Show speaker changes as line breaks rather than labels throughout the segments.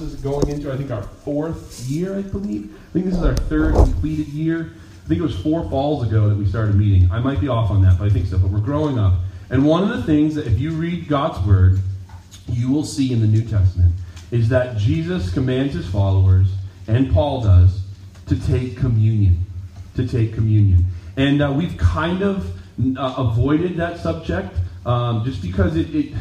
This is going into, I think, our fourth year, I believe. I think this is our third completed year. I think it was four falls ago that we started meeting. I might be off on that, but I think so. But we're growing up. And one of the things that, if you read God's Word, you will see in the New Testament is that Jesus commands his followers, and Paul does, to take communion. To take communion. And uh, we've kind of uh, avoided that subject um, just because it, it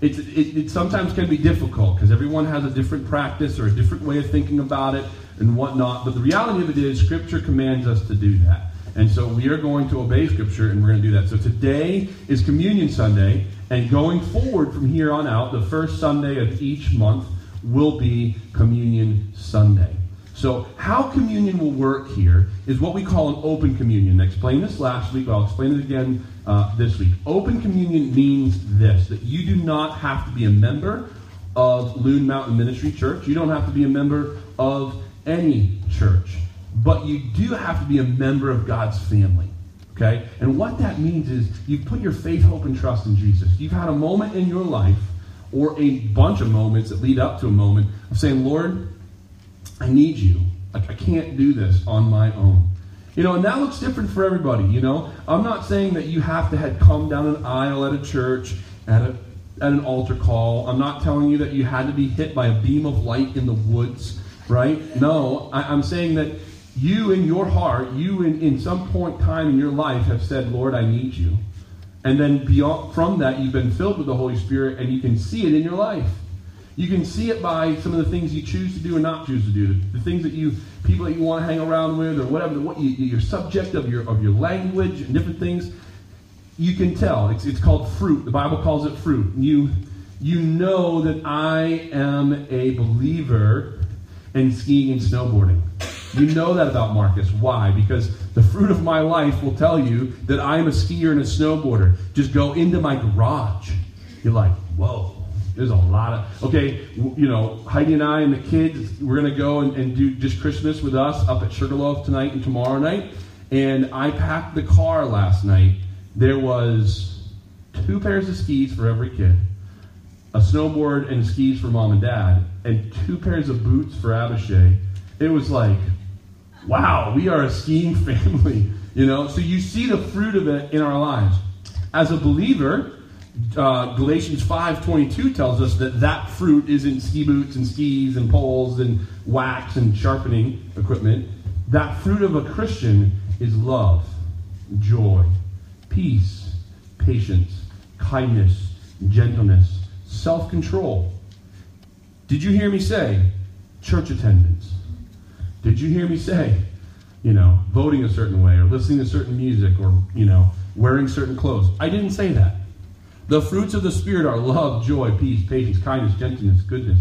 it, it, sometimes can be difficult because everyone has a different practice or a different way of thinking about it and whatnot. But the reality of it is, Scripture commands us to do that. And so we are going to obey Scripture and we're going to do that. So today is Communion Sunday, and going forward from here on out, the first Sunday of each month will be Communion Sunday. So, how communion will work here is what we call an open communion. I explained this last week, I'll explain it again uh, this week. Open communion means this that you do not have to be a member of Loon Mountain Ministry Church, you don't have to be a member of any church, but you do have to be a member of God's family. Okay? And what that means is you've put your faith, hope, and trust in Jesus. You've had a moment in your life, or a bunch of moments that lead up to a moment, of saying, Lord, I need you. Like, I can't do this on my own. You know, and that looks different for everybody, you know. I'm not saying that you have to have come down an aisle at a church, at, a, at an altar call. I'm not telling you that you had to be hit by a beam of light in the woods, right? No, I, I'm saying that you in your heart, you in, in some point time in your life have said, Lord, I need you. And then beyond from that, you've been filled with the Holy Spirit and you can see it in your life. You can see it by some of the things you choose to do and not choose to do. The things that you, people that you want to hang around with, or whatever, what you, your subject of your of your language and different things. You can tell. It's, it's called fruit. The Bible calls it fruit. You you know that I am a believer in skiing and snowboarding. You know that about Marcus. Why? Because the fruit of my life will tell you that I am a skier and a snowboarder. Just go into my garage. You're like, whoa. There's a lot of okay. You know, Heidi and I and the kids, we're gonna go and, and do just Christmas with us up at Sugarloaf tonight and tomorrow night. And I packed the car last night. There was two pairs of skis for every kid, a snowboard and skis for mom and dad, and two pairs of boots for Abishai. It was like, wow, we are a skiing family. You know, so you see the fruit of it in our lives. As a believer, uh, Galatians 5.22 tells us that that fruit isn't ski boots and skis and poles and wax and sharpening equipment. That fruit of a Christian is love, joy, peace, patience, kindness, gentleness, self-control. Did you hear me say church attendance? Did you hear me say, you know, voting a certain way or listening to certain music or, you know, wearing certain clothes? I didn't say that. The fruits of the Spirit are love, joy, peace, patience, kindness, gentleness, goodness.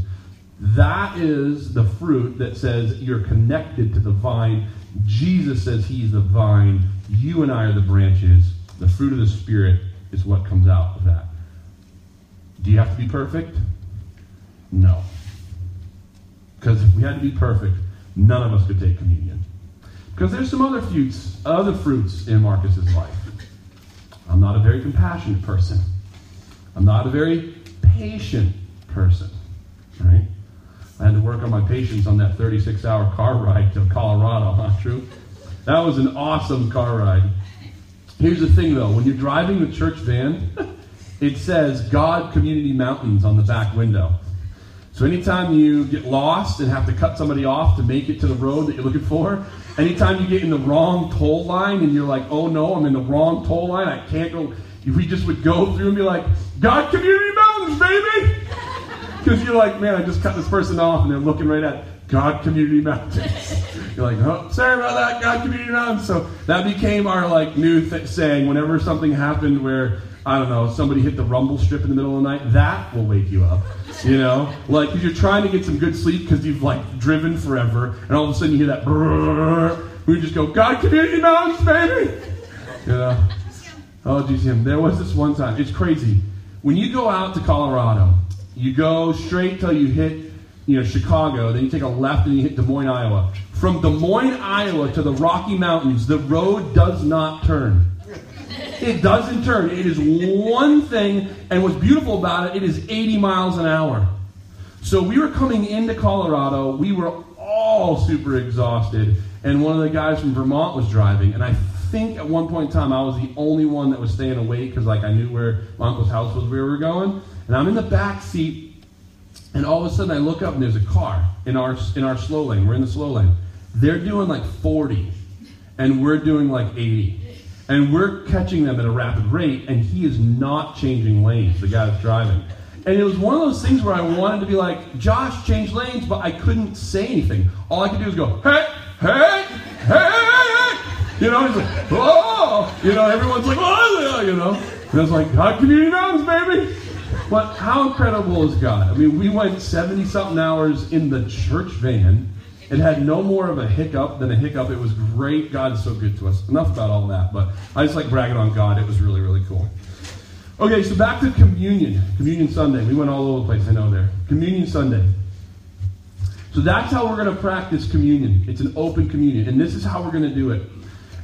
That is the fruit that says you're connected to the vine. Jesus says he's the vine. You and I are the branches. The fruit of the Spirit is what comes out of that. Do you have to be perfect? No. Because if we had to be perfect, none of us could take communion. Because there's some other fruits, other fruits in Marcus's life. I'm not a very compassionate person. I'm not a very patient person, right? I had to work on my patience on that 36 hour car ride to Colorado, huh? True? That was an awesome car ride. Here's the thing though when you're driving the church van, it says God Community Mountains on the back window. So anytime you get lost and have to cut somebody off to make it to the road that you're looking for, anytime you get in the wrong toll line and you're like, oh no, I'm in the wrong toll line, I can't go if we just would go through and be like, God Community Mountains, baby! Because you're like, man, I just cut this person off and they're looking right at God Community Mountains. You're like, oh, sorry about that, God Community Mountains. So that became our like new th- saying whenever something happened where, I don't know, somebody hit the rumble strip in the middle of the night, that will wake you up. You know? Like, because you're trying to get some good sleep because you've like driven forever and all of a sudden you hear that we just go, God Community Mountains, baby! You know? Oh, GCM. There was this one time. It's crazy. When you go out to Colorado, you go straight till you hit, you know, Chicago. Then you take a left and you hit Des Moines, Iowa. From Des Moines, Iowa to the Rocky Mountains, the road does not turn. It doesn't turn. It is one thing, and what's beautiful about it, it is 80 miles an hour. So we were coming into Colorado. We were all super exhausted. And one of the guys from Vermont was driving. And I think at one point in time, I was the only one that was staying awake because, like, I knew where my uncle's house was, where we were going. And I'm in the back seat. And all of a sudden, I look up and there's a car in our, in our slow lane. We're in the slow lane. They're doing like 40, and we're doing like 80. And we're catching them at a rapid rate, and he is not changing lanes, the guy that's driving. And it was one of those things where I wanted to be like, Josh, change lanes, but I couldn't say anything. All I could do was go, hey, hey, hey, hey. You know, he's like, oh, you know, everyone's like, oh, you know. And I was like, God, community baby. But how incredible is God? I mean, we went 70 something hours in the church van it had no more of a hiccup than a hiccup. It was great. God is so good to us. Enough about all that, but I just like bragging on God. It was really, really cool. Okay, so back to communion. Communion Sunday. We went all over the place, I know there. Communion Sunday. So that's how we're going to practice communion. It's an open communion, and this is how we're going to do it.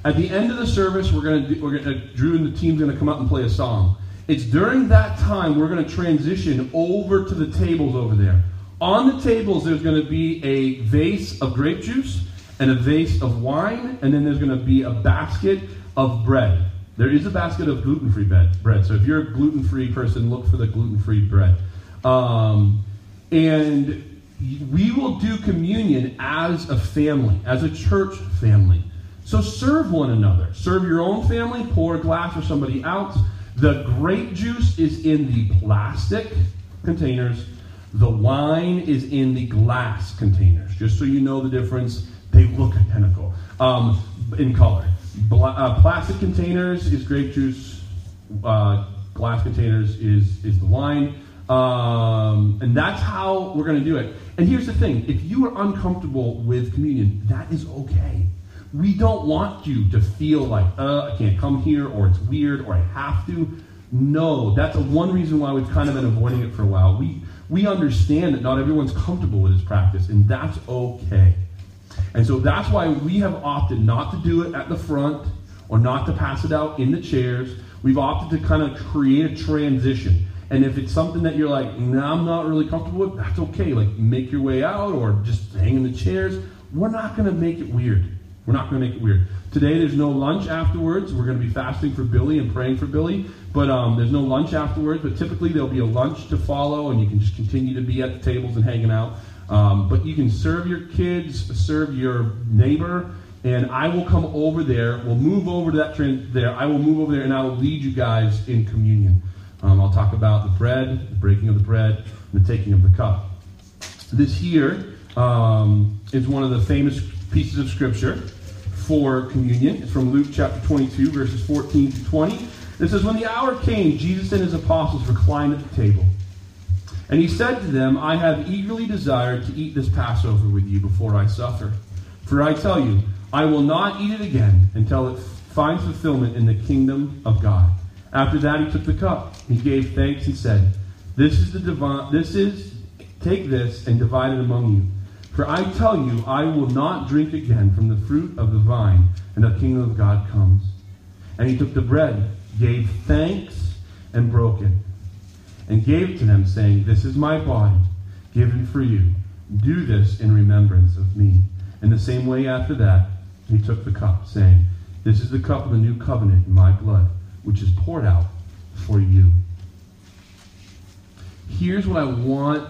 At the end of the service, we're going to, we're going to Drew and the team's going to come up and play a song. It's during that time we're going to transition over to the tables over there. On the tables, there's going to be a vase of grape juice and a vase of wine, and then there's going to be a basket of bread. There is a basket of gluten free bread. So if you're a gluten free person, look for the gluten free bread. Um, and we will do communion as a family, as a church family. So serve one another. Serve your own family, pour a glass for somebody else. The grape juice is in the plastic containers the wine is in the glass containers. Just so you know the difference, they look identical um, in color. Bla- uh, plastic containers is grape juice. Uh, glass containers is is the wine. Um, and that's how we're going to do it. And here's the thing: if you are uncomfortable with communion, that is okay. We don't want you to feel like, uh, I can't come here, or it's weird, or I have to. No, that's one reason why we've kind of been avoiding it for a while. We we understand that not everyone's comfortable with this practice, and that's okay. And so that's why we have opted not to do it at the front or not to pass it out in the chairs. We've opted to kind of create a transition. And if it's something that you're like, nah, I'm not really comfortable with, that's okay. Like, make your way out or just hang in the chairs. We're not going to make it weird. We're not going to make it weird. Today, there's no lunch afterwards. We're going to be fasting for Billy and praying for Billy. But um, there's no lunch afterwards. But typically, there'll be a lunch to follow, and you can just continue to be at the tables and hanging out. Um, but you can serve your kids, serve your neighbor, and I will come over there. We'll move over to that trend there. I will move over there, and I will lead you guys in communion. Um, I'll talk about the bread, the breaking of the bread, and the taking of the cup. This here um, is one of the famous pieces of scripture for communion. It's from Luke chapter 22, verses 14 to 20. It says, When the hour came, Jesus and his apostles reclined at the table. And he said to them, I have eagerly desired to eat this Passover with you before I suffer. For I tell you, I will not eat it again until it finds fulfillment in the kingdom of God. After that, he took the cup. He gave thanks and said, This is the divine, this is, take this and divide it among you. For I tell you, I will not drink again from the fruit of the vine until the kingdom of God comes. And he took the bread, gave thanks, and broke it, and gave it to them, saying, This is my body, given for you. Do this in remembrance of me. In the same way, after that, he took the cup, saying, This is the cup of the new covenant in my blood, which is poured out for you. Here's what I want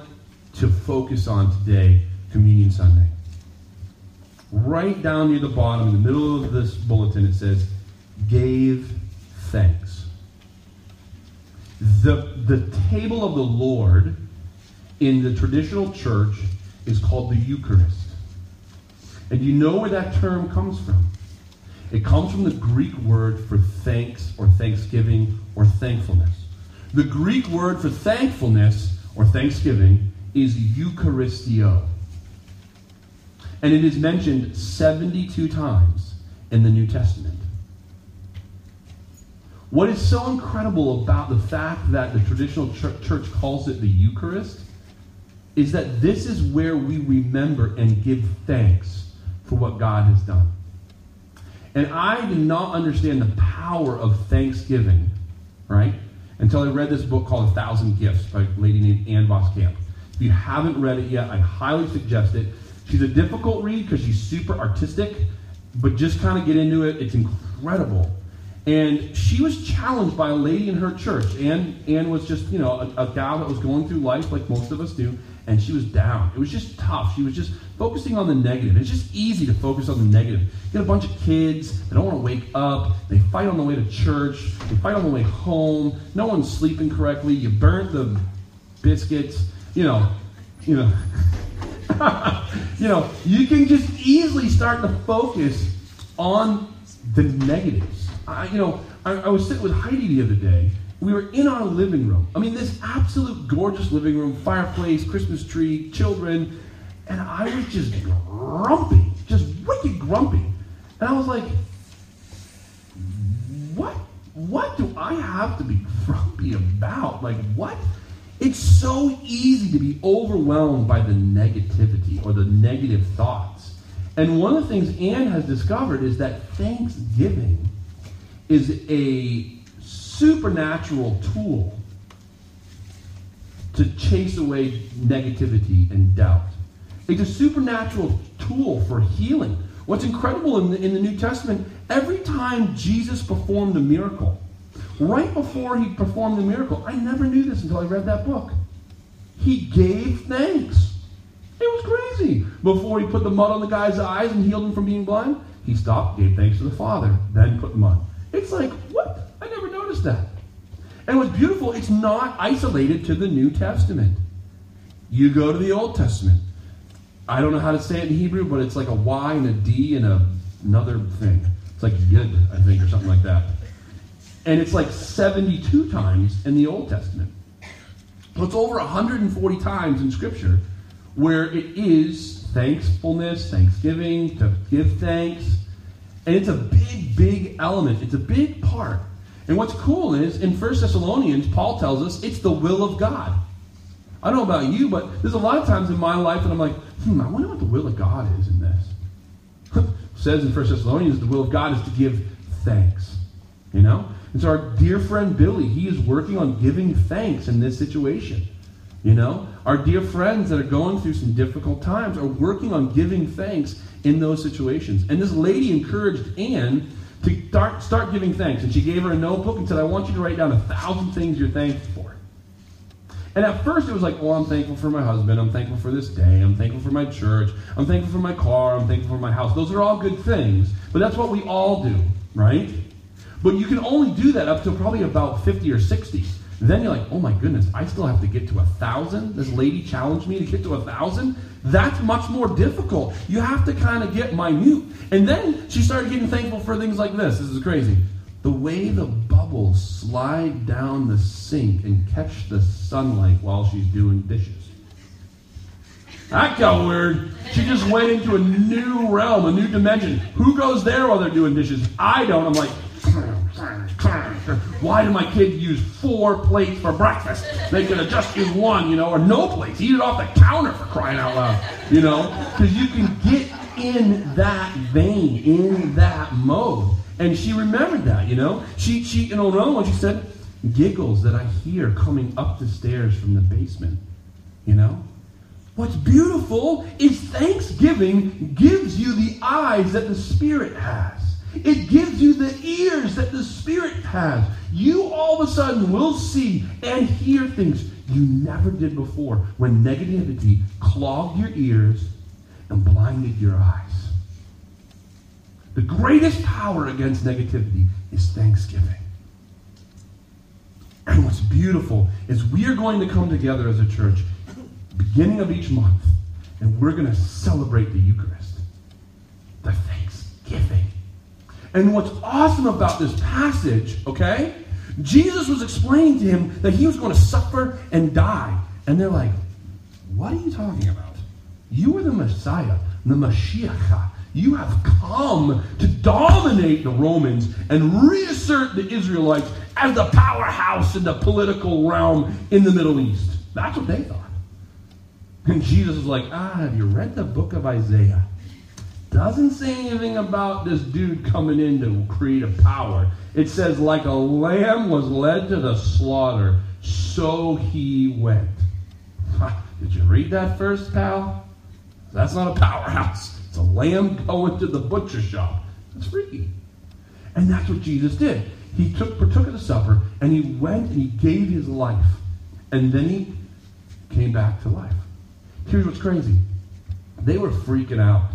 to focus on today Communion Sunday. Right down near the bottom, in the middle of this bulletin, it says, gave thanks. The, the table of the Lord in the traditional church is called the Eucharist. And you know where that term comes from? It comes from the Greek word for thanks or thanksgiving or thankfulness. The Greek word for thankfulness or thanksgiving is Eucharisteo. And it is mentioned 72 times in the New Testament. What is so incredible about the fact that the traditional church calls it the Eucharist is that this is where we remember and give thanks for what God has done. And I did not understand the power of thanksgiving, right? Until I read this book called A Thousand Gifts by a lady named Ann Voskamp. If you haven't read it yet, I highly suggest it. She's a difficult read because she's super artistic, but just kind of get into it. It's incredible. And she was challenged by a lady in her church. Ann, Ann was just, you know, a, a gal that was going through life like most of us do, and she was down. It was just tough. She was just focusing on the negative. It's just easy to focus on the negative. You get a bunch of kids, they don't want to wake up, they fight on the way to church, they fight on the way home, no one's sleeping correctly, you burnt the biscuits, you know, you know. you know, you can just easily start to focus on the negatives. I, you know, I, I was sitting with Heidi the other day. We were in our living room. I mean, this absolute gorgeous living room, fireplace, Christmas tree, children, and I was just grumpy, just wicked grumpy. And I was like, what? What do I have to be grumpy about? Like, what? It's so easy to be overwhelmed by the negativity or the negative thoughts. And one of the things Ann has discovered is that Thanksgiving is a supernatural tool to chase away negativity and doubt. It's a supernatural tool for healing. What's incredible in the, in the New Testament, every time Jesus performed a miracle, right before he performed the miracle, I never knew this until I read that book. He gave thanks. It was crazy. Before he put the mud on the guy's eyes and healed him from being blind, he stopped, gave thanks to the Father, then put the mud. It's like, what? I never noticed that. And what's beautiful, it's not isolated to the New Testament. You go to the Old Testament. I don't know how to say it in Hebrew, but it's like a Y and a D and a, another thing. It's like Yud, I think, or something like that. And it's like 72 times in the Old Testament. So it's over 140 times in Scripture where it is thankfulness, thanksgiving, to give thanks. And it's a big, big element. It's a big part. And what's cool is in 1 Thessalonians, Paul tells us it's the will of God. I don't know about you, but there's a lot of times in my life that I'm like, hmm, I wonder what the will of God is in this. says in 1 Thessalonians, the will of God is to give thanks. You know? So our dear friend Billy, he is working on giving thanks in this situation. You know? Our dear friends that are going through some difficult times are working on giving thanks in those situations. And this lady encouraged Ann to start, start giving thanks. And she gave her a notebook and said, I want you to write down a thousand things you're thankful for. And at first it was like, well, I'm thankful for my husband. I'm thankful for this day. I'm thankful for my church. I'm thankful for my car. I'm thankful for my house. Those are all good things. But that's what we all do, right? But you can only do that up to probably about 50 or 60. Then you're like, oh my goodness, I still have to get to a thousand. This lady challenged me to get to a thousand. That's much more difficult. You have to kind of get minute. And then she started getting thankful for things like this. This is crazy. The way the bubbles slide down the sink and catch the sunlight while she's doing dishes. That got weird. She just went into a new realm, a new dimension. Who goes there while they're doing dishes? I don't. I'm like, why do my kids use four plates for breakfast? They could have just used one, you know, or no plates. Eat it off the counter for crying out loud, you know? Because you can get in that vein, in that mode. And she remembered that, you know? She, she, you know, another one, she said, giggles that I hear coming up the stairs from the basement, you know? What's beautiful is Thanksgiving gives you the eyes that the Spirit has. It gives you the ears that the Spirit has. You all of a sudden will see and hear things you never did before when negativity clogged your ears and blinded your eyes. The greatest power against negativity is thanksgiving. And what's beautiful is we are going to come together as a church beginning of each month and we're going to celebrate the Eucharist. The thanksgiving and what's awesome about this passage, okay? Jesus was explaining to him that he was going to suffer and die. And they're like, What are you talking about? You are the Messiah, the Mashiach. You have come to dominate the Romans and reassert the Israelites as the powerhouse in the political realm in the Middle East. That's what they thought. And Jesus was like, Ah, have you read the book of Isaiah? Doesn't say anything about this dude coming in to create a power. It says, like a lamb was led to the slaughter, so he went. Did you read that first, pal? That's not a powerhouse. It's a lamb going to the butcher shop. It's freaky. And that's what Jesus did. He took partook of the supper and he went and he gave his life. And then he came back to life. Here's what's crazy. They were freaking out.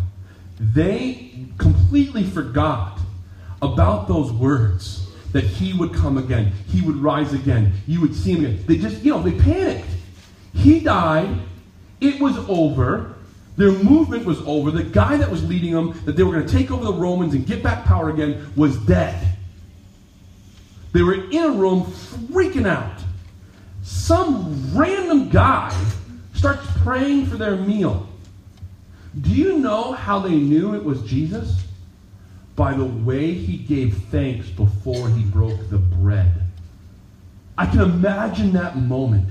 They completely forgot about those words that he would come again, he would rise again, you would see him again. They just, you know, they panicked. He died, it was over, their movement was over. The guy that was leading them, that they were going to take over the Romans and get back power again, was dead. They were in a room freaking out. Some random guy starts praying for their meal. Do you know how they knew it was Jesus? By the way he gave thanks before he broke the bread. I can imagine that moment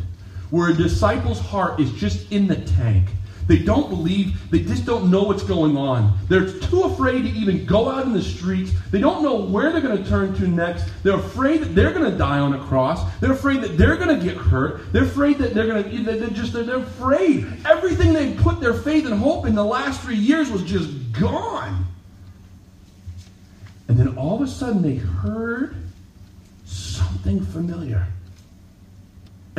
where a disciple's heart is just in the tank they don't believe. They just don't know what's going on. They're too afraid to even go out in the streets. They don't know where they're going to turn to next. They're afraid that they're going to die on a cross. They're afraid that they're going to get hurt. They're afraid that they're going to. They're just. They're afraid. Everything they put their faith and hope in the last three years was just gone. And then all of a sudden they heard something familiar.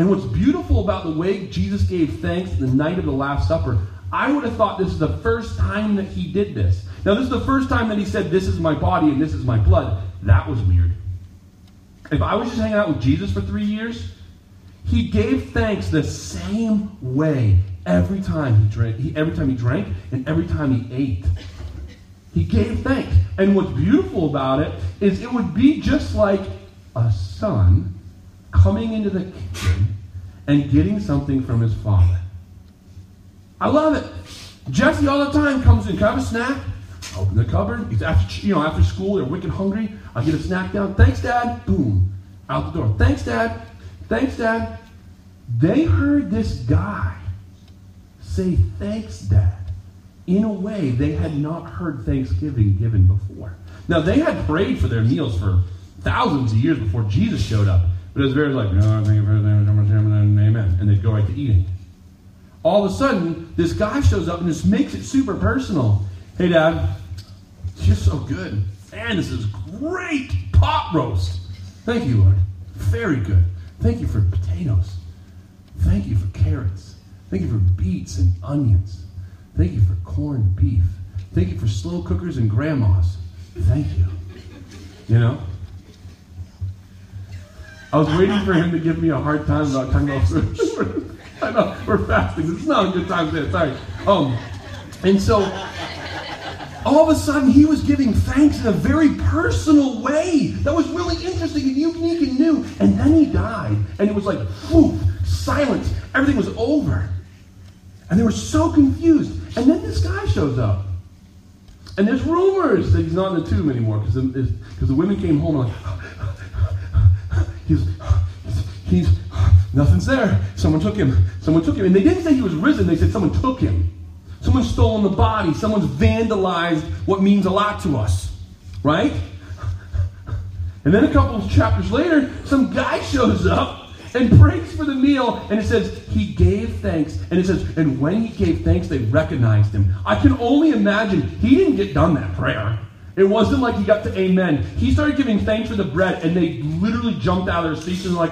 And what's beautiful about the way Jesus gave thanks the night of the Last Supper, I would have thought this is the first time that he did this. Now, this is the first time that he said, This is my body and this is my blood. That was weird. If I was just hanging out with Jesus for three years, he gave thanks the same way every time he drank, he, every time he drank, and every time he ate. He gave thanks. And what's beautiful about it is it would be just like a son coming into the kitchen and getting something from his father. I love it. Jesse all the time comes in, can I have a snack? Open the cupboard. He's after you know after school. They're wicked hungry. I get a snack down. Thanks, Dad. Boom, out the door. Thanks, Dad. Thanks, Dad. They heard this guy say thanks, Dad, in a way they had not heard Thanksgiving given before. Now they had prayed for their meals for thousands of years before Jesus showed up. But it's very like, no, thank you for the and amen. And they'd go right to eating. All of a sudden, this guy shows up and just makes it super personal. Hey, Dad, you're so good. Man, this is great pot roast. Thank you, Lord. Very good. Thank you for potatoes. Thank you for carrots. Thank you for beets and onions. Thank you for corned beef. Thank you for slow cookers and grandmas. Thank you. You know? I was waiting for him to give me a hard time about about food. I know we're fasting. It's not a good time to say Sorry. Um, and so all of a sudden he was giving thanks in a very personal way that was really interesting and unique and new. And then he died, and it was like whew, silence. Everything was over, and they were so confused. And then this guy shows up. And there's rumors that he's not in the tomb anymore because the, the women came home and like, He's, he's, nothing's there. Someone took him. Someone took him. And they didn't say he was risen, they said someone took him. Someone's stolen the body. Someone's vandalized what means a lot to us. Right? And then a couple of chapters later, some guy shows up and prays for the meal. And it says, he gave thanks. And it says, and when he gave thanks, they recognized him. I can only imagine he didn't get done that prayer. It wasn't like he got to amen. He started giving thanks for the bread, and they literally jumped out of their seats and like,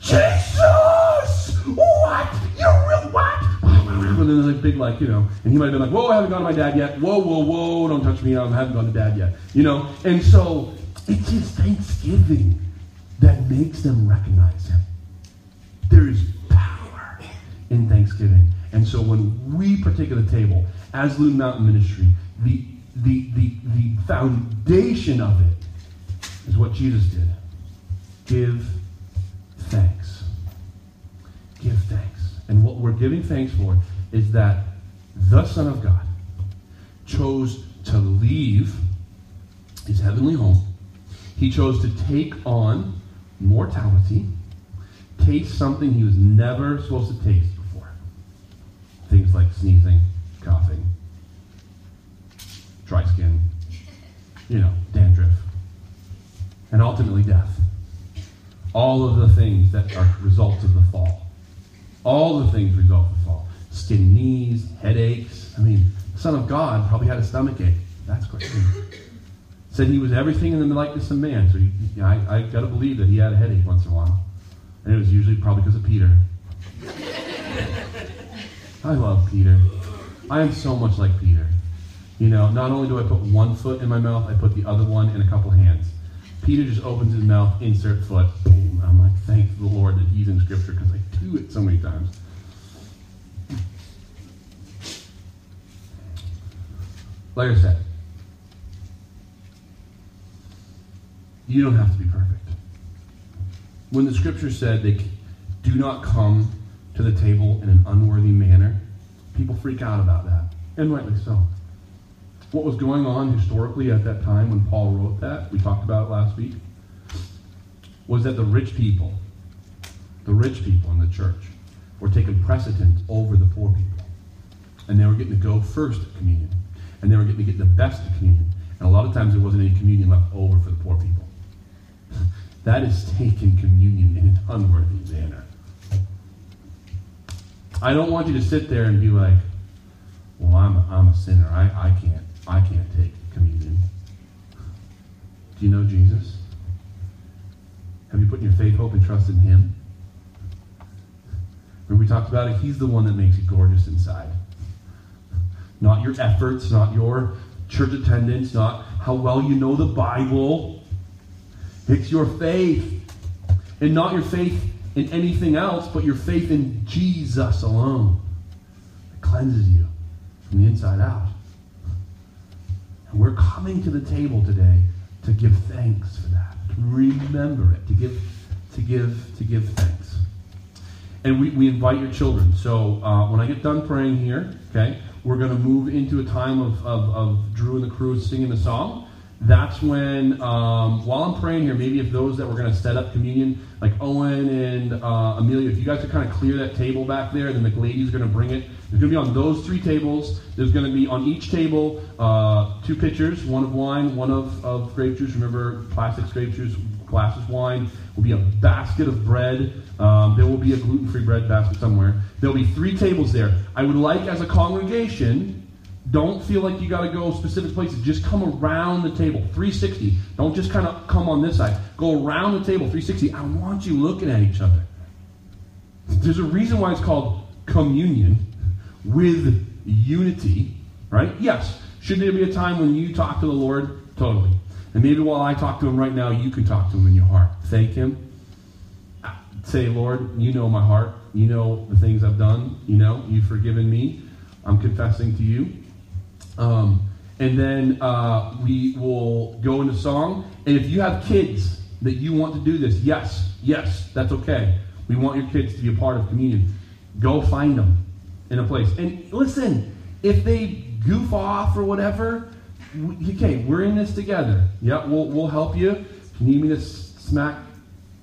Jesus! What? You're real what? And then there's like big like, you know, and he might have been like, whoa, I haven't gone to my dad yet. Whoa, whoa, whoa, don't touch me. I haven't gone to dad yet. You know? And so it's his thanksgiving that makes them recognize him. There is power in thanksgiving. And so when we partake of the table as Loon Mountain Ministry, the the, the, the foundation of it is what Jesus did give thanks. Give thanks. And what we're giving thanks for is that the Son of God chose to leave his heavenly home. He chose to take on mortality, taste something he was never supposed to taste before. Things like sneezing, coughing, dry skin, you know, dandruff, and ultimately death. All of the things that are results of the fall. All the things result of the fall. skinny knees, headaches. I mean, the Son of God probably had a stomach ache. That's crazy. Said he was everything in the likeness of man. So I got to believe that he had a headache once in a while. And it was usually probably because of Peter. I love Peter. I am so much like Peter. You know, not only do I put one foot in my mouth, I put the other one in a couple hands. Peter just opens his mouth, insert foot. Boom. I'm like, thank the Lord that he's in Scripture because I do it so many times. Like I said, you don't have to be perfect. When the Scripture said they do not come to the table in an unworthy manner, people freak out about that, and rightly so. What was going on historically at that time when Paul wrote that, we talked about it last week, was that the rich people, the rich people in the church, were taking precedence over the poor people. And they were getting to go first at communion. And they were getting to get the best communion. And a lot of times there wasn't any communion left over for the poor people. that is taking communion in an unworthy manner. I don't want you to sit there and be like, well, I'm a, I'm a sinner. I, I can't I can't take communion. Do you know Jesus? Have you put your faith, hope, and trust in Him? Remember we talked about it? He's the one that makes you gorgeous inside. Not your efforts, not your church attendance, not how well you know the Bible. It's your faith. And not your faith in anything else, but your faith in Jesus alone. It cleanses you from the inside out. And we're coming to the table today to give thanks for that. To remember it. To give, to give, to give thanks. And we, we invite your children. So uh, when I get done praying here, okay, we're going to move into a time of, of, of Drew and the crew singing the song that's when, um, while I'm praying here, maybe if those that were going to set up communion, like Owen and uh, Amelia, if you guys could kind of clear that table back there, then the lady's going to bring it. It's going to be on those three tables. There's going to be on each table uh, two pitchers, one of wine, one of, of grape juice. Remember, plastic grape juice, glasses wine. Will be a basket of bread. Um, there will be a gluten-free bread basket somewhere. There'll be three tables there. I would like, as a congregation, don't feel like you got to go specific places. Just come around the table, 360. Don't just kind of come on this side. Go around the table, 360. I want you looking at each other. There's a reason why it's called communion with unity, right? Yes. Should there be a time when you talk to the Lord? Totally. And maybe while I talk to him right now, you can talk to him in your heart. Thank him. Say, Lord, you know my heart. You know the things I've done. You know, you've forgiven me. I'm confessing to you. Um, and then uh, we will go into song. And if you have kids that you want to do this, yes, yes, that's okay. We want your kids to be a part of communion. Go find them in a place. And listen, if they goof off or whatever, okay, we're in this together. Yeah, we'll, we'll help you. If you need me to smack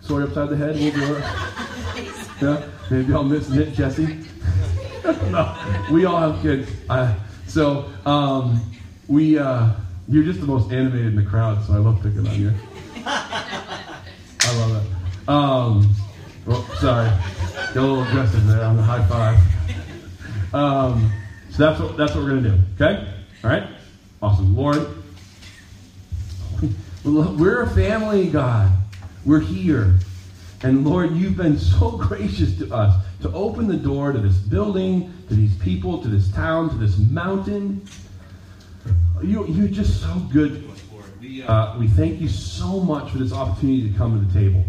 Sawyer upside the head, we'll do it. Yeah, maybe I'll miss Nick Jesse. no, we all have kids. I, so um, we, uh, you're just the most animated in the crowd, so I love picking on you. I love it. Um, well, sorry, got a little aggressive there on the high five. Um, so that's what that's what we're gonna do. Okay, all right, awesome, Lord. We're a family, God. We're here. And Lord, you've been so gracious to us to open the door to this building, to these people, to this town, to this mountain. You, you're just so good. Uh, we thank you so much for this opportunity to come to the table.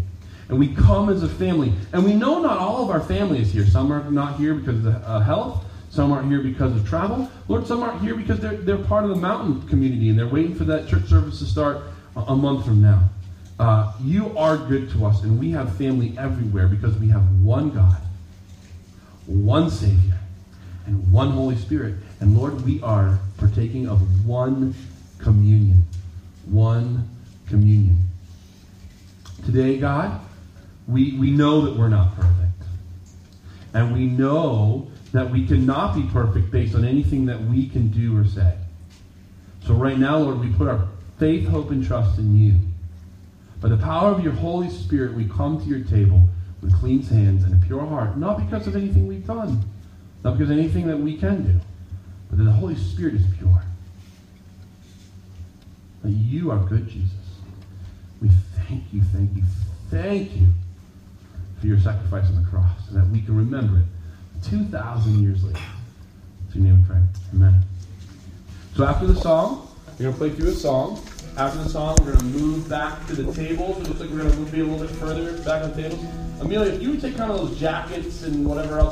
And we come as a family. And we know not all of our family is here. Some are not here because of uh, health. Some aren't here because of travel. Lord, some aren't here because they're, they're part of the mountain community and they're waiting for that church service to start a, a month from now. Uh, you are good to us, and we have family everywhere because we have one God one Savior, and one Holy Spirit. And Lord, we are partaking of one communion. One communion. Today, God, we, we know that we're not perfect. And we know that we cannot be perfect based on anything that we can do or say. So right now, Lord, we put our faith, hope, and trust in you. By the power of your Holy Spirit, we come to your table with clean hands and a pure heart, not because of anything we've done, Not because anything that we can do, but that the Holy Spirit is pure. That you are good, Jesus. We thank you, thank you, thank you for your sacrifice on the cross, and that we can remember it 2,000 years later. To your name we pray. Amen. So after the song, we're going to play through a song. After the song, we're going to move back to the tables. It looks like we're going to move be a little bit further back on the tables. Amelia, if you would take kind of those jackets and whatever else.